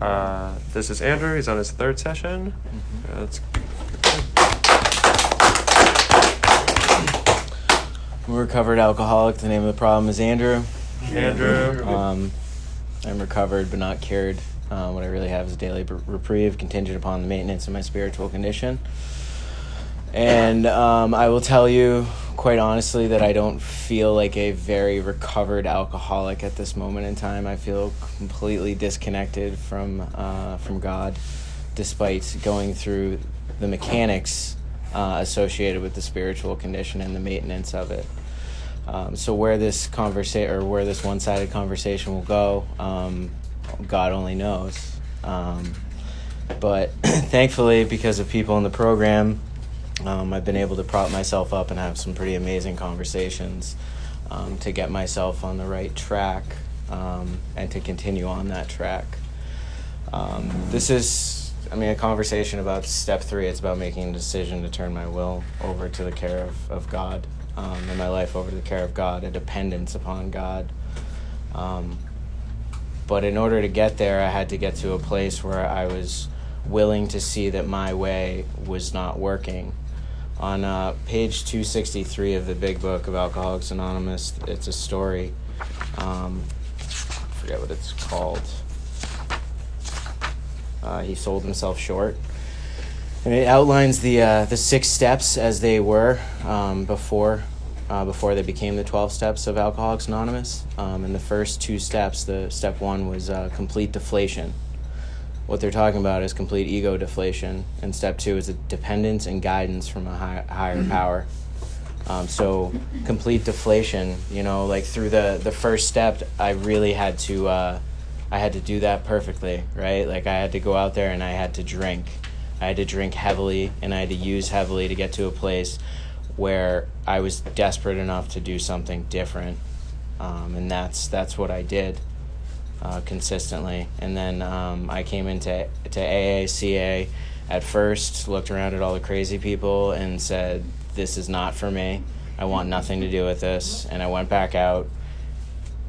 Uh, this is Andrew. He's on his third session. Mm-hmm. Uh, I'm a recovered alcoholic. The name of the problem is Andrew. Andrew. Um, I'm recovered but not cured. Uh, what I really have is a daily reprieve contingent upon the maintenance of my spiritual condition. And um, I will tell you, quite honestly, that I don't feel like a very recovered alcoholic at this moment in time. I feel completely disconnected from uh, from God, despite going through the mechanics uh, associated with the spiritual condition and the maintenance of it. Um, so where this conversation or where this one-sided conversation will go, um, God only knows. Um, but thankfully, because of people in the program, um, I've been able to prop myself up and have some pretty amazing conversations um, to get myself on the right track um, and to continue on that track. Um, this is, I mean, a conversation about step three. It's about making a decision to turn my will over to the care of, of God um, and my life over to the care of God, a dependence upon God. Um, but in order to get there, I had to get to a place where I was willing to see that my way was not working. On uh, page 263 of the big book of Alcoholics Anonymous, it's a story. Um, I forget what it's called. Uh, he sold himself short. And it outlines the, uh, the six steps as they were um, before uh, before they became the 12 steps of Alcoholics Anonymous. Um, and the first two steps, the step one was uh, complete deflation. What they're talking about is complete ego deflation. And step two is a dependence and guidance from a high, higher power. Um, so complete deflation, you know, like through the, the first step, I really had to, uh, I had to do that perfectly, right? Like I had to go out there and I had to drink. I had to drink heavily and I had to use heavily to get to a place where I was desperate enough to do something different, um, and that's that's what I did uh, consistently. And then um, I came into to AACA at first, looked around at all the crazy people, and said, "This is not for me. I want nothing to do with this." And I went back out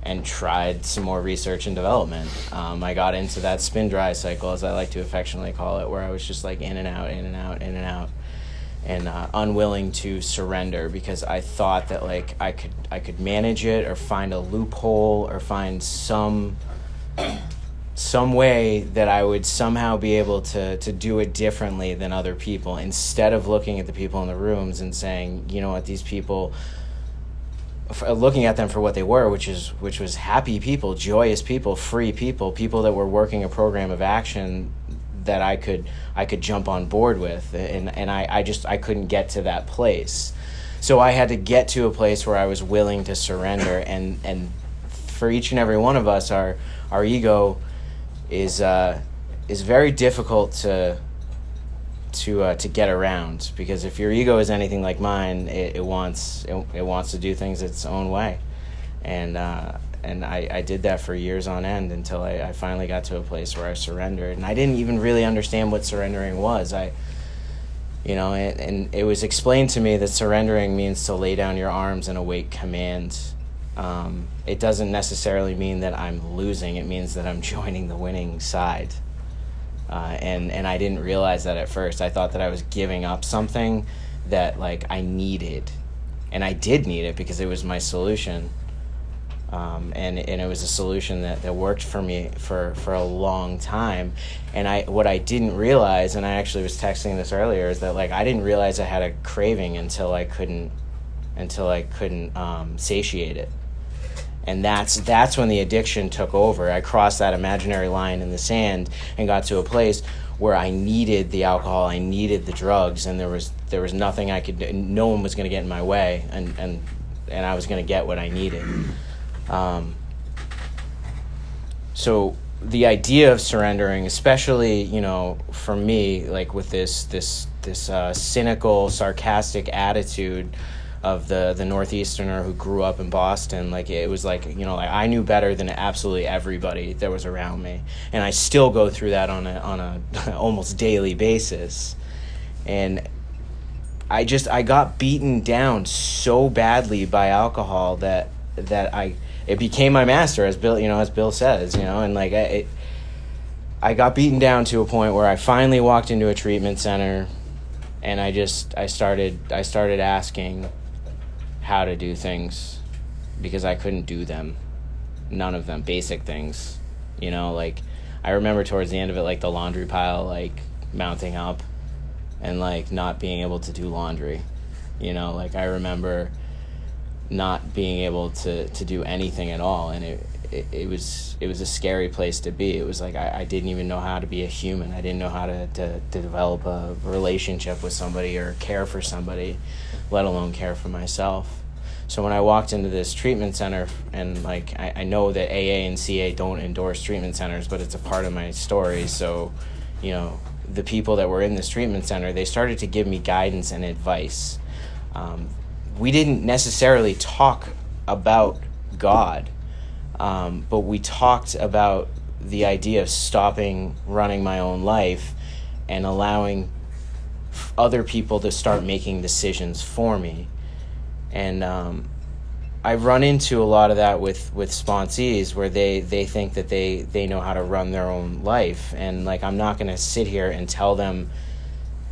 and tried some more research and development. Um, I got into that spin dry cycle, as I like to affectionately call it, where I was just like in and out, in and out, in and out and uh, unwilling to surrender because I thought that like I could I could manage it or find a loophole or find some some way that I would somehow be able to to do it differently than other people instead of looking at the people in the rooms and saying you know what these people uh, looking at them for what they were which is which was happy people joyous people free people people that were working a program of action that I could I could jump on board with and and I, I just I couldn't get to that place. So I had to get to a place where I was willing to surrender and and for each and every one of us our our ego is uh, is very difficult to to uh, to get around because if your ego is anything like mine it, it wants it, it wants to do things its own way and uh, and I, I did that for years on end until I, I finally got to a place where I surrendered. And I didn't even really understand what surrendering was. I, you know, and, and it was explained to me that surrendering means to lay down your arms and await command. Um, it doesn't necessarily mean that I'm losing. It means that I'm joining the winning side. Uh, and and I didn't realize that at first. I thought that I was giving up something that like I needed, and I did need it because it was my solution um, and and it was a solution that, that worked for me for, for a long time. And I what I didn't realize, and I actually was texting this earlier, is that like I didn't realize I had a craving until I couldn't until I couldn't um, satiate it. And that's that's when the addiction took over. I crossed that imaginary line in the sand and got to a place where I needed the alcohol, I needed the drugs, and there was there was nothing I could. No one was going to get in my way, and and and I was going to get what I needed. Um, so the idea of surrendering, especially you know, for me, like with this this this uh, cynical, sarcastic attitude of the the northeasterner who grew up in Boston, like it was like you know, like I knew better than absolutely everybody that was around me, and I still go through that on a on a almost daily basis, and I just I got beaten down so badly by alcohol that that I it became my master as Bill you know as Bill says you know and like I, it I got beaten down to a point where I finally walked into a treatment center and I just I started I started asking how to do things because I couldn't do them. None of them, basic things. You know, like I remember towards the end of it like the laundry pile like mounting up and like not being able to do laundry. You know, like I remember not being able to to do anything at all and it it, it was it was a scary place to be. It was like I, I didn't even know how to be a human. I didn't know how to, to, to develop a relationship with somebody or care for somebody, let alone care for myself. So when I walked into this treatment center, and like I, I know that AA and CA don't endorse treatment centers, but it's a part of my story. So, you know, the people that were in this treatment center, they started to give me guidance and advice. Um, we didn't necessarily talk about God um, but we talked about the idea of stopping running my own life and allowing other people to start making decisions for me. And um, I run into a lot of that with with sponsees where they they think that they they know how to run their own life, and like I'm not going to sit here and tell them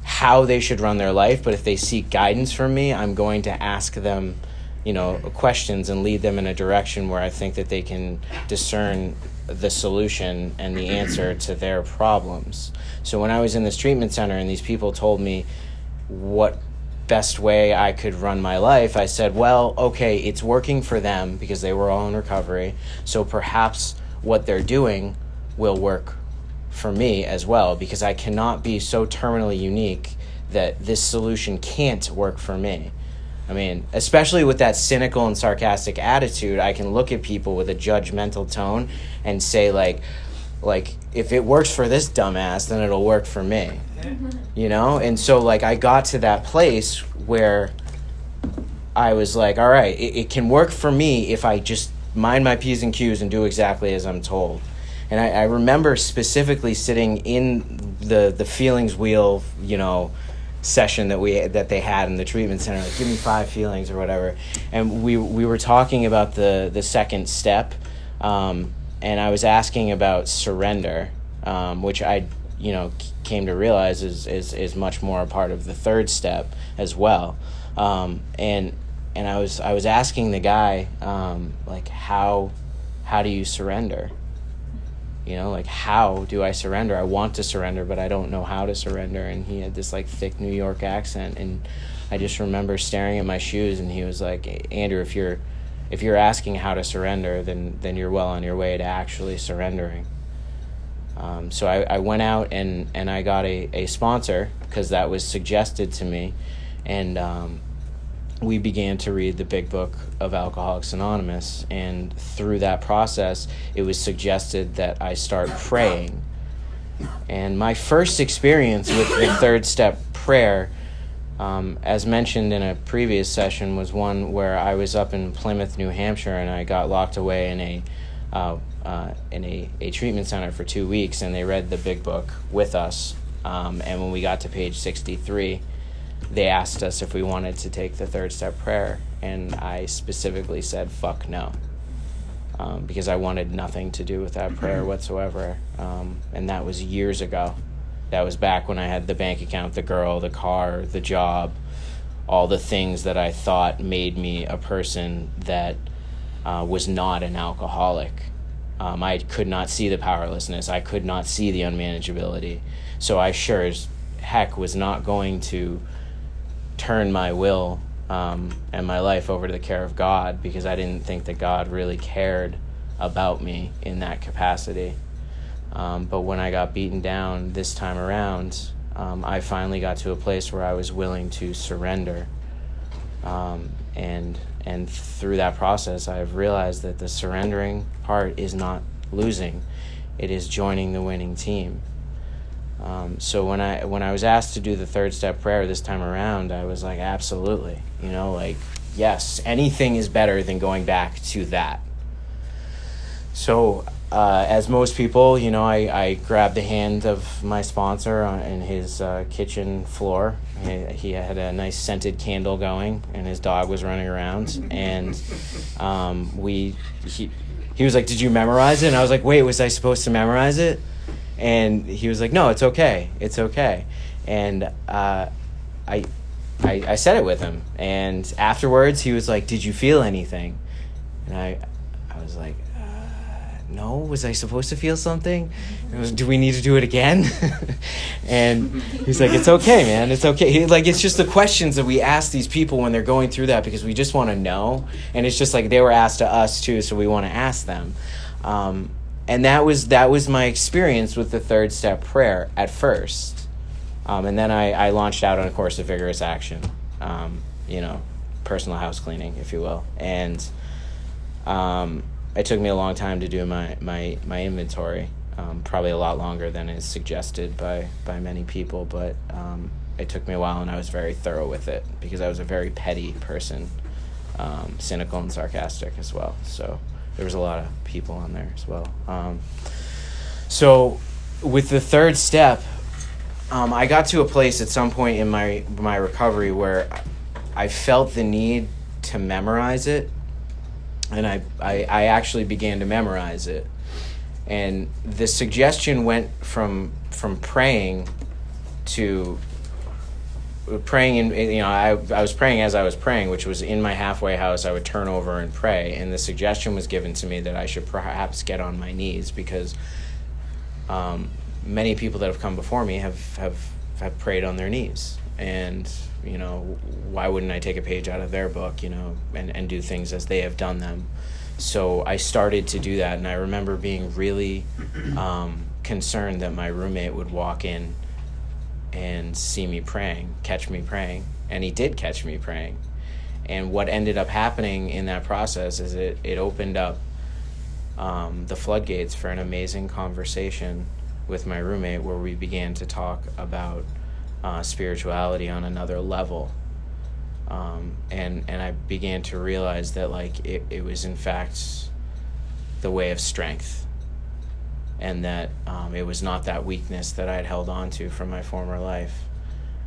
how they should run their life, but if they seek guidance from me, I'm going to ask them you know questions and lead them in a direction where I think that they can discern the solution and the answer to their problems. So when I was in this treatment center and these people told me what best way I could run my life, I said, well, okay, it's working for them because they were all in recovery. So perhaps what they're doing will work for me as well because I cannot be so terminally unique that this solution can't work for me. I mean, especially with that cynical and sarcastic attitude, I can look at people with a judgmental tone and say like like if it works for this dumbass, then it'll work for me. You know? And so like I got to that place where I was like, all right, it, it can work for me if I just mind my P's and Q's and do exactly as I'm told. And I, I remember specifically sitting in the the feelings wheel, you know, session that we that they had in the treatment center like give me five feelings or whatever. And we we were talking about the the second step um, and I was asking about surrender um, which I you know came to realize is, is is much more a part of the third step as well. Um, and and I was I was asking the guy um, like how how do you surrender you know like how do i surrender? I want to surrender but i don't know how to surrender. And he had this like thick new york accent and i just remember staring at my shoes and he was like andrew if you're if you're asking how to surrender then then you're well on your way to actually surrendering. Um, so I, I went out and, and I got a, a sponsor because that was suggested to me. And um, we began to read the big book of Alcoholics Anonymous. And through that process, it was suggested that I start praying. And my first experience with the third step prayer, um, as mentioned in a previous session, was one where I was up in Plymouth, New Hampshire, and I got locked away in a uh, uh, in a, a treatment center for two weeks, and they read the big book with us. Um, and when we got to page 63, they asked us if we wanted to take the third step prayer, and I specifically said, fuck no. Um, because I wanted nothing to do with that prayer mm-hmm. whatsoever. Um, and that was years ago. That was back when I had the bank account, the girl, the car, the job, all the things that I thought made me a person that uh, was not an alcoholic. Um, I could not see the powerlessness. I could not see the unmanageability. So I sure as heck was not going to turn my will um, and my life over to the care of God because I didn't think that God really cared about me in that capacity. Um, but when I got beaten down this time around, um, I finally got to a place where I was willing to surrender. Um, and and through that process, I've realized that the surrendering part is not losing; it is joining the winning team. Um, so when I when I was asked to do the third step prayer this time around, I was like, absolutely, you know, like yes, anything is better than going back to that. So uh, as most people, you know, I, I grabbed the hand of my sponsor on, in his uh, kitchen floor. He, he, had a nice scented candle going, and his dog was running around. And um, we he, he was like, "Did you memorize it?" And I was like, "Wait, was I supposed to memorize it?" And he was like, "No, it's okay. It's okay." And uh, I, I, I said it with him, and afterwards he was like, "Did you feel anything?" And I, I was like, uh, "No. Was I supposed to feel something? Was, do we need to do it again?" and he's like, "It's okay, man. It's okay." He, like it's just the questions that we ask these people when they're going through that because we just want to know, and it's just like they were asked to us too, so we want to ask them. Um, and that was that was my experience with the third step prayer at first, um, and then I, I launched out on a course of vigorous action, um, you know, personal house cleaning, if you will, and um, it took me a long time to do my my my inventory, um, probably a lot longer than is suggested by by many people, but um, it took me a while, and I was very thorough with it because I was a very petty person, um, cynical and sarcastic as well. So there was a lot of people on there as well. Um, so with the third step, um, I got to a place at some point in my my recovery where I felt the need to memorize it, and I, I, I actually began to memorize it. And the suggestion went from from praying to praying and you know I, I was praying as i was praying which was in my halfway house i would turn over and pray. And the suggestion was given to me that i should perhaps get on my knees because um, many people that have come before me have, have have prayed on their knees. And you know why wouldn't i take a page out of their book you know and, and do things as they have done them? So i started to do that. And i remember being really um, concerned that my roommate would walk in and see me praying, catch me praying. And he did catch me praying. And what ended up happening in that process is it, it opened up um, the floodgates for an amazing conversation with my roommate where we began to talk about uh, spirituality on another level. Um, and, and I began to realize that like it, it was in fact the way of strength and that um, it was not that weakness that I had held on to from my former life.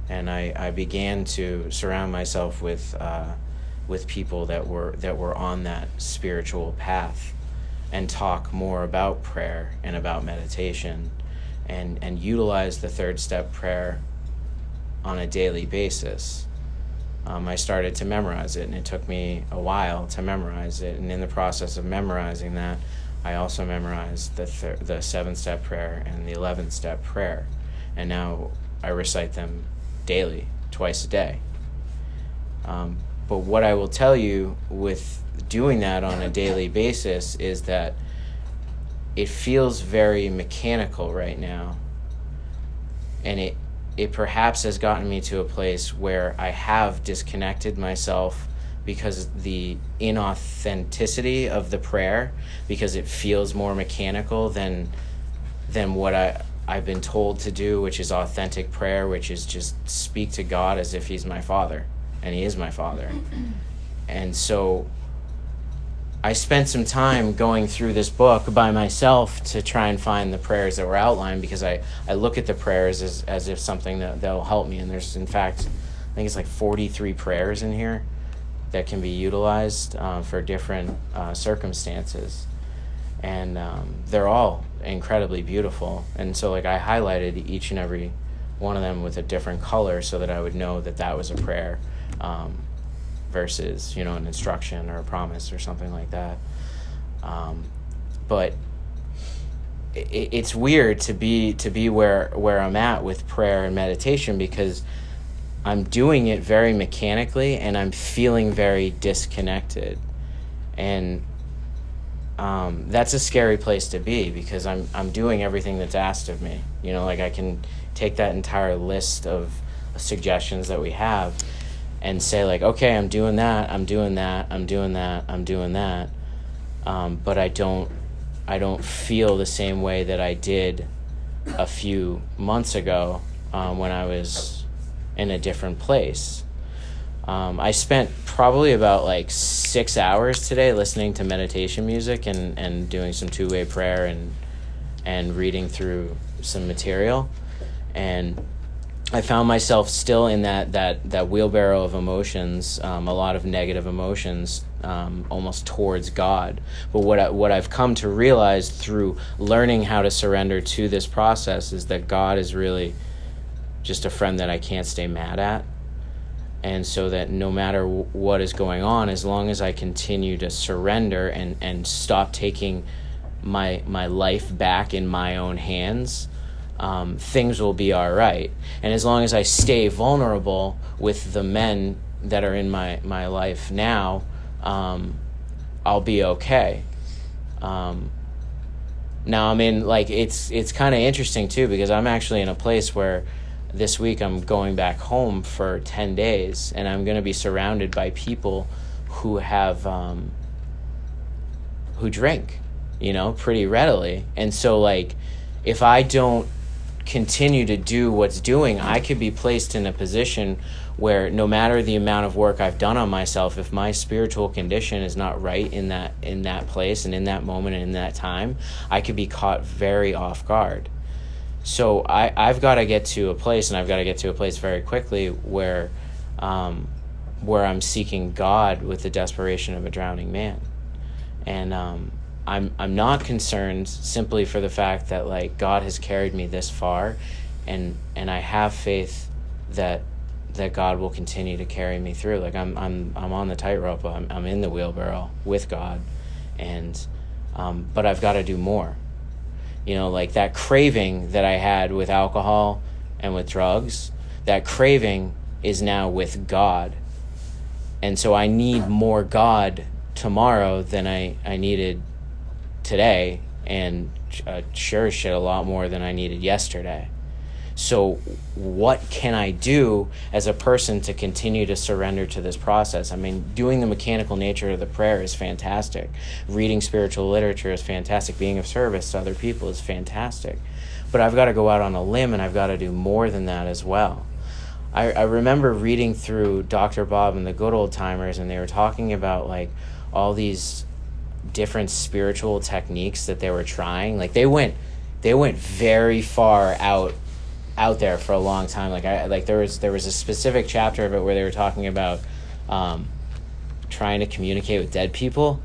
And I, I began to surround myself with uh, with people that were that were on that spiritual path, and talk more about prayer and about meditation, and and utilize the third step prayer on a daily basis. Um, I started to memorize it, and it took me a while to memorize it. And in the process of memorizing that, I also memorized the thir- the seven step prayer and the eleven step prayer, and now I recite them daily, twice a day. Um, but what I will tell you with doing that on a daily basis is that it feels very mechanical right now, and it it perhaps has gotten me to a place where I have disconnected myself because the inauthenticity of the prayer because it feels more mechanical than than what I I've been told to do, which is authentic prayer, which is just speak to God as if he's my father and he is my father. And so I spent some time going through this book by myself to try and find the prayers that were outlined because I, I look at the prayers as, as if something that, that'll help me. And there's, in fact, I think it's like 43 prayers in here that can be utilized uh, for different uh, circumstances. And um, they're all incredibly beautiful. And so, like, I highlighted each and every one of them with a different color so that I would know that that was a prayer um, versus, you know, an instruction or a promise or something like that. Um, but it, it's weird to be to be where where I'm at with prayer and meditation because I'm doing it very mechanically and I'm feeling very disconnected. And um, that's a scary place to be because I'm, I'm doing everything that's asked of me. You know, like I can take that entire list of suggestions that we have and say like okay i'm doing that i'm doing that i'm doing that i'm doing that um, but i don't i don't feel the same way that i did a few months ago um, when i was in a different place. Um, I spent probably about like six hours today listening to meditation music and, and doing some two way prayer and and reading through some material, and I found myself still in that that that wheelbarrow of emotions, um, a lot of negative emotions um, almost towards God. But what I, what I've come to realize through learning how to surrender to this process is that God is really just a friend that I can't stay mad at. And so that no matter w- what is going on, as long as I continue to surrender and, and stop taking my my life back in my own hands, um, things will be all right. And as long as I stay vulnerable with the men that are in my, my life now, um, I'll be okay. Um, now I'm in like it's it's kind of interesting too because I'm actually in a place where this week I'm going back home for ten days and I'm going to be surrounded by people who have um, who drink, you know, pretty readily, and so like if I don't continue to do what's doing, I could be placed in a position where no matter the amount of work I've done on myself, if my spiritual condition is not right in that in that place and in that moment and in that time, I could be caught very off guard. So I, I've got to get to a place, and I've got to get to a place very quickly where, um, where I'm seeking God with the desperation of a drowning man, and um, I'm I'm not concerned simply for the fact that like God has carried me this far, and and I have faith that that God will continue to carry me through. Like I'm I'm I'm on the tightrope. I'm I'm in the wheelbarrow with God, and um, but I've got to do more. You know, like that craving that I had with alcohol and with drugs. That craving is now with God, and so I need more God tomorrow than I I needed today and uh, sure shit a lot more than I needed yesterday. So, what can I do as a person to continue to surrender to this process? I mean, doing the mechanical nature of the prayer is fantastic. Reading spiritual literature is fantastic. Being of service to other people is fantastic. But I've got to go out on a limb and I've got to do more than that as well. I, I remember reading through Dr. Bob and the Good Old Timers, and they were talking about like all these different spiritual techniques that they were trying. Like they went they went very far out out there for a long time. Like I like there was there was a specific chapter of it where they were talking about um, trying to communicate with dead people,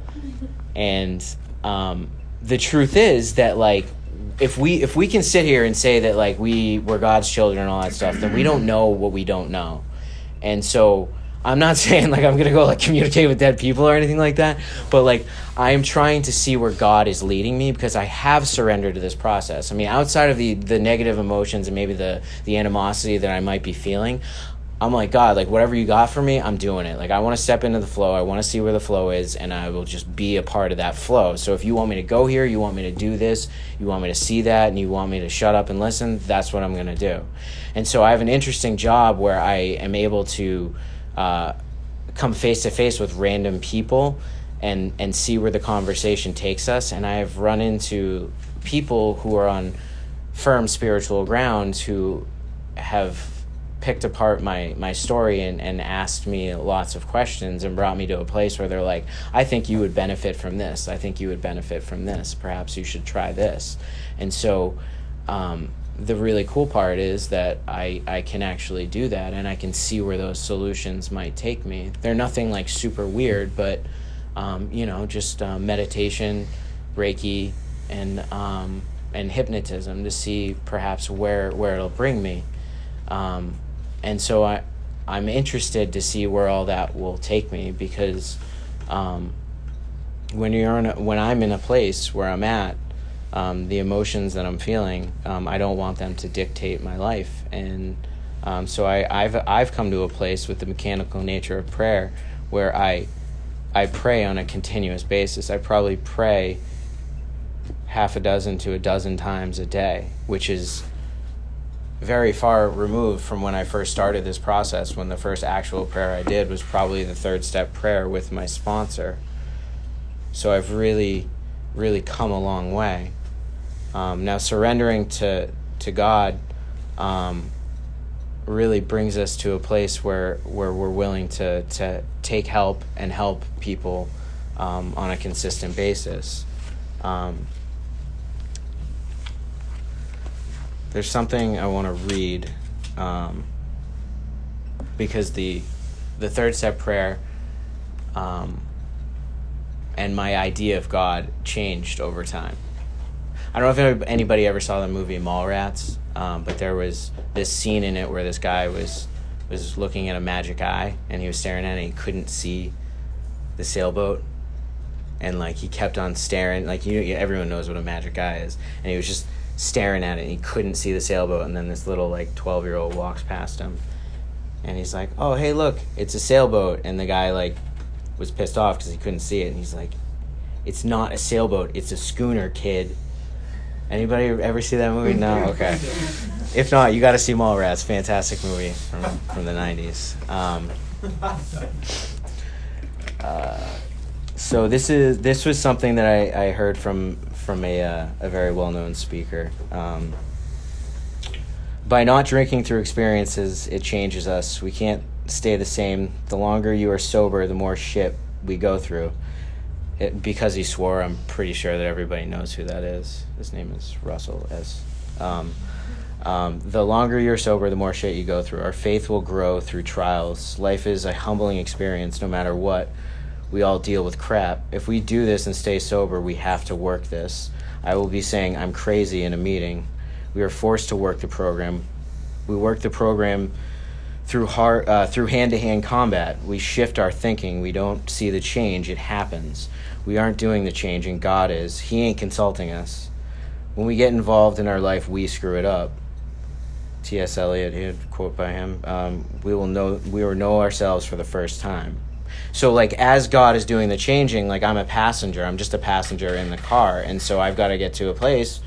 and um, the truth is that like if we if we can sit here and say that like we were God's children and all that stuff, then we don't know what we don't know, and so I'm not saying like I'm gonna go like communicate with dead people or anything like that, but like I am trying to see where God is leading me because I have surrendered to this process. I mean, outside of the the negative emotions and maybe the the animosity that I might be feeling, I'm like God, like whatever you got for me, I'm doing it. Like I want to step into the flow. I want to see where the flow is, and I will just be a part of that flow. So if you want me to go here, you want me to do this, you want me to see that, and you want me to shut up and listen, that's what I'm gonna do. And so I have an interesting job where I am able to uh, come face to face with random people and and see where the conversation takes us. And I have run into people who are on firm spiritual grounds who have picked apart my my story and, and asked me lots of questions and brought me to a place where they're like, I think you would benefit from this. I think you would benefit from this. Perhaps you should try this. And so um, the really cool part is that I, I can actually do that and I can see where those solutions might take me. They're nothing like super weird, but um, you know, just uh, meditation, Reiki, and um, and hypnotism to see perhaps where where it'll bring me. Um, and so I I'm interested to see where all that will take me because um, when you're in a, when I'm in a place where I'm at um, the emotions that I'm feeling, um, I don't want them to dictate my life. And um, so I, I've, I've come to a place with the mechanical nature of prayer where I, I pray on a continuous basis. I probably pray half a dozen to a dozen times a day, which is very far removed from when I first started this process. When the first actual prayer I did was probably the third step prayer with my sponsor. So I've really, really come a long way. Um, now, surrendering to to God um, really brings us to a place where where we're willing to to take help and help people um, on a consistent basis. Um, there's something I want to read um, because the the third step prayer um, and my idea of God changed over time. I don't know if anybody ever saw the movie Mallrats, um, but there was this scene in it where this guy was was looking at a magic eye and he was staring at it and he couldn't see the sailboat. And like he kept on staring like you everyone knows what a magic eye is. And he was just staring at it and he couldn't see the sailboat and then this little like 12 year old walks past him. And he's like oh hey look it's a sailboat. And the guy like was pissed off because he couldn't see it and he's like it's not a sailboat it's a schooner kid anybody ever see that movie no okay if not you got to see mallrats fantastic movie from, from the 90s um, uh, so this is this was something that I, I heard from from a uh, a very well known speaker. Um, by not drinking through experiences, it changes us. We can't stay the same. The longer you are sober, the more shit we go through. It, because he swore, I'm pretty sure that everybody knows who that is. His name is Russell S. Um, um, the longer you're sober, the more shit you go through. Our faith will grow through trials. Life is a humbling experience, no matter what we all deal with crap. If we do this and stay sober, we have to work this. I will be saying I'm crazy in a meeting. We are forced to work the program. We work the program through heart, uh, through hand-to-hand combat. We shift our thinking. We don't see the change; it happens. We aren't doing the change, and God is. He ain't consulting us. When we get involved in our life, we screw it up. T.S. Eliot, a quote by him. Um, we will know we will know ourselves for the first time. So like as God is doing the changing, like I'm a passenger, I'm just a passenger in the car, and so I've got to get to a place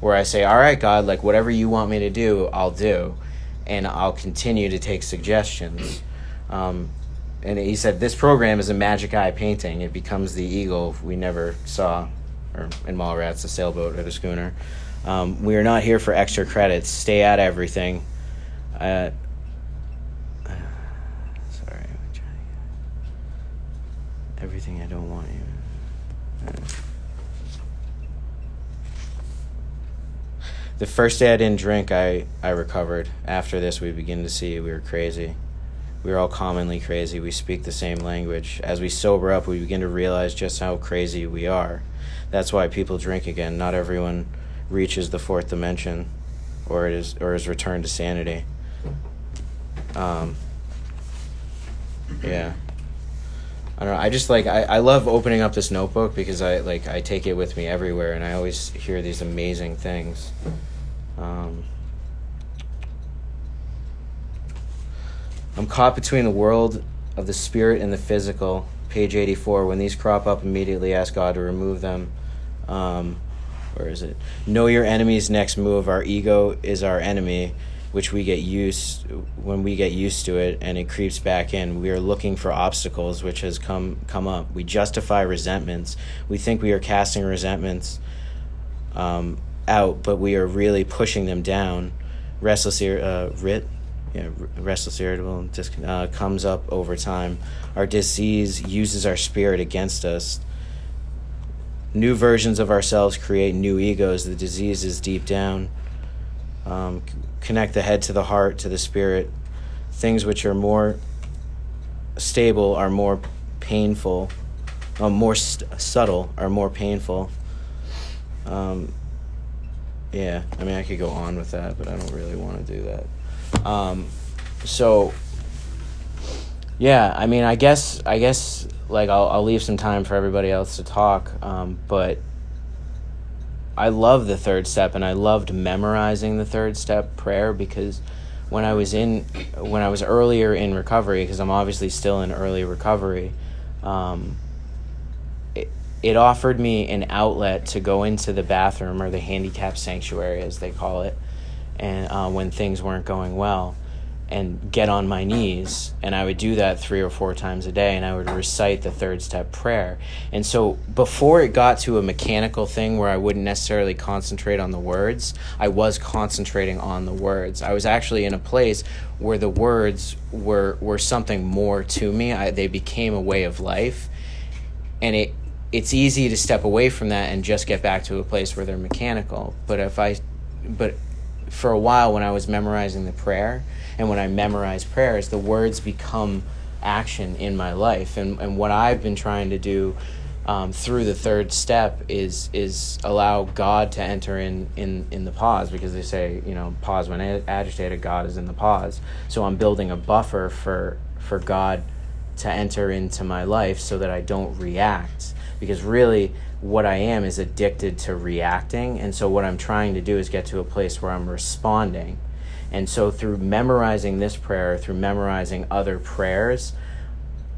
where I say, "All right, God, like whatever you want me to do, I'll do." And I'll continue to take suggestions. Um, and he said, This program is a magic eye painting. It becomes the eagle we never saw, or in Mallrats, a sailboat or the schooner. Um, we are not here for extra credits. Stay at everything. Uh, everything I don't want you. The first day I didn't drink, I, I recovered. After this, we begin to see we were crazy. We are all commonly crazy. We speak the same language. As we sober up, we begin to realize just how crazy we are. That's why people drink again. Not everyone reaches the fourth dimension or is or is returned to sanity. Um, yeah. I don't know. I just like I, I love opening up this notebook because I like I take it with me everywhere, and I always hear these amazing things. Um, I'm caught between the world of the spirit and the physical. Page 84. When these crop up, immediately ask God to remove them. Um, where is it? Know your enemy's next move. Our ego is our enemy which we get used when we get used to it and it creeps back in we are looking for obstacles which has come come up we justify resentments we think we are casting resentments um, out but we are really pushing them down. Restless uh, writ yeah, restless irritable uh, comes up over time. Our disease uses our spirit against us. New versions of ourselves create new egos. The disease is deep down. Um, connect the head to the heart, to the spirit. Things which are more stable are more painful, uh, more st- subtle are more painful. Um, yeah, I mean, I could go on with that, but I don't really want to do that. Um, so, yeah, I mean, I guess, I guess, like, I'll, I'll leave some time for everybody else to talk, um, but I love the third step and I loved memorizing the third step prayer because when I was in when I was earlier in recovery because I'm obviously still in early recovery um, it, offered me an outlet to go into the bathroom or the handicap sanctuary as they call it and uh, when things weren't going well and get on my knees. And i would do that three or four times a day and i would recite the third step prayer. And so before it got to a mechanical thing where i wouldn't necessarily concentrate on the words i was concentrating on the words. I was actually in a place where the words were were something more to me. I, they became a way of life. And it it's easy to step away from that and just get back to a place where they're mechanical. But if i but for a while when i was memorizing the prayer and when I memorize prayers, the words become action in my life. And, and what I've been trying to do um, through the third step is is allow God to enter in in in the pause because they say you know pause when agitated God is in the pause. So I'm building a buffer for for God to enter into my life so that I don't react because really what I am is addicted to reacting and so what I'm trying to do is get to a place where I'm responding and so through memorizing this prayer through memorizing other prayers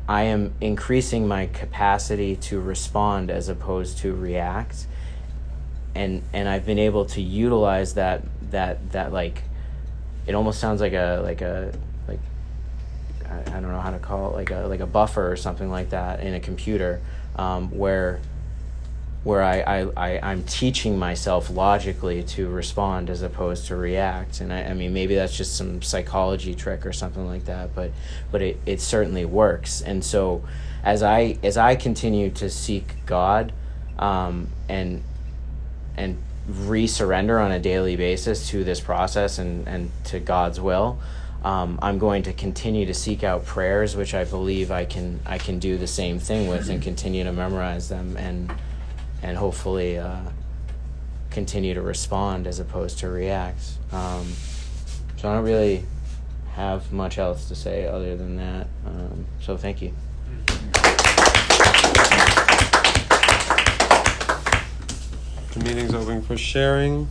I am increasing my capacity to respond as opposed to react. And and I've been able to utilize that that that like it almost sounds like a like a like I, don't know how to call it like a like a buffer or something like that in a computer um, where where I, I, I, I'm teaching myself logically to respond as opposed to react. And I, I mean, maybe that's just some psychology trick or something like that, but, but it, it certainly works. And so as I, as I continue to seek God um, and, and re-surrender on a daily basis to this process and, and to God's will, um, I'm going to continue to seek out prayers, which I believe I can I can do the same thing with and continue to memorize them and and hopefully uh, continue to respond as opposed to react. Um, so I don't really have much else to say other than that. Um, so thank you. The meeting's open for sharing.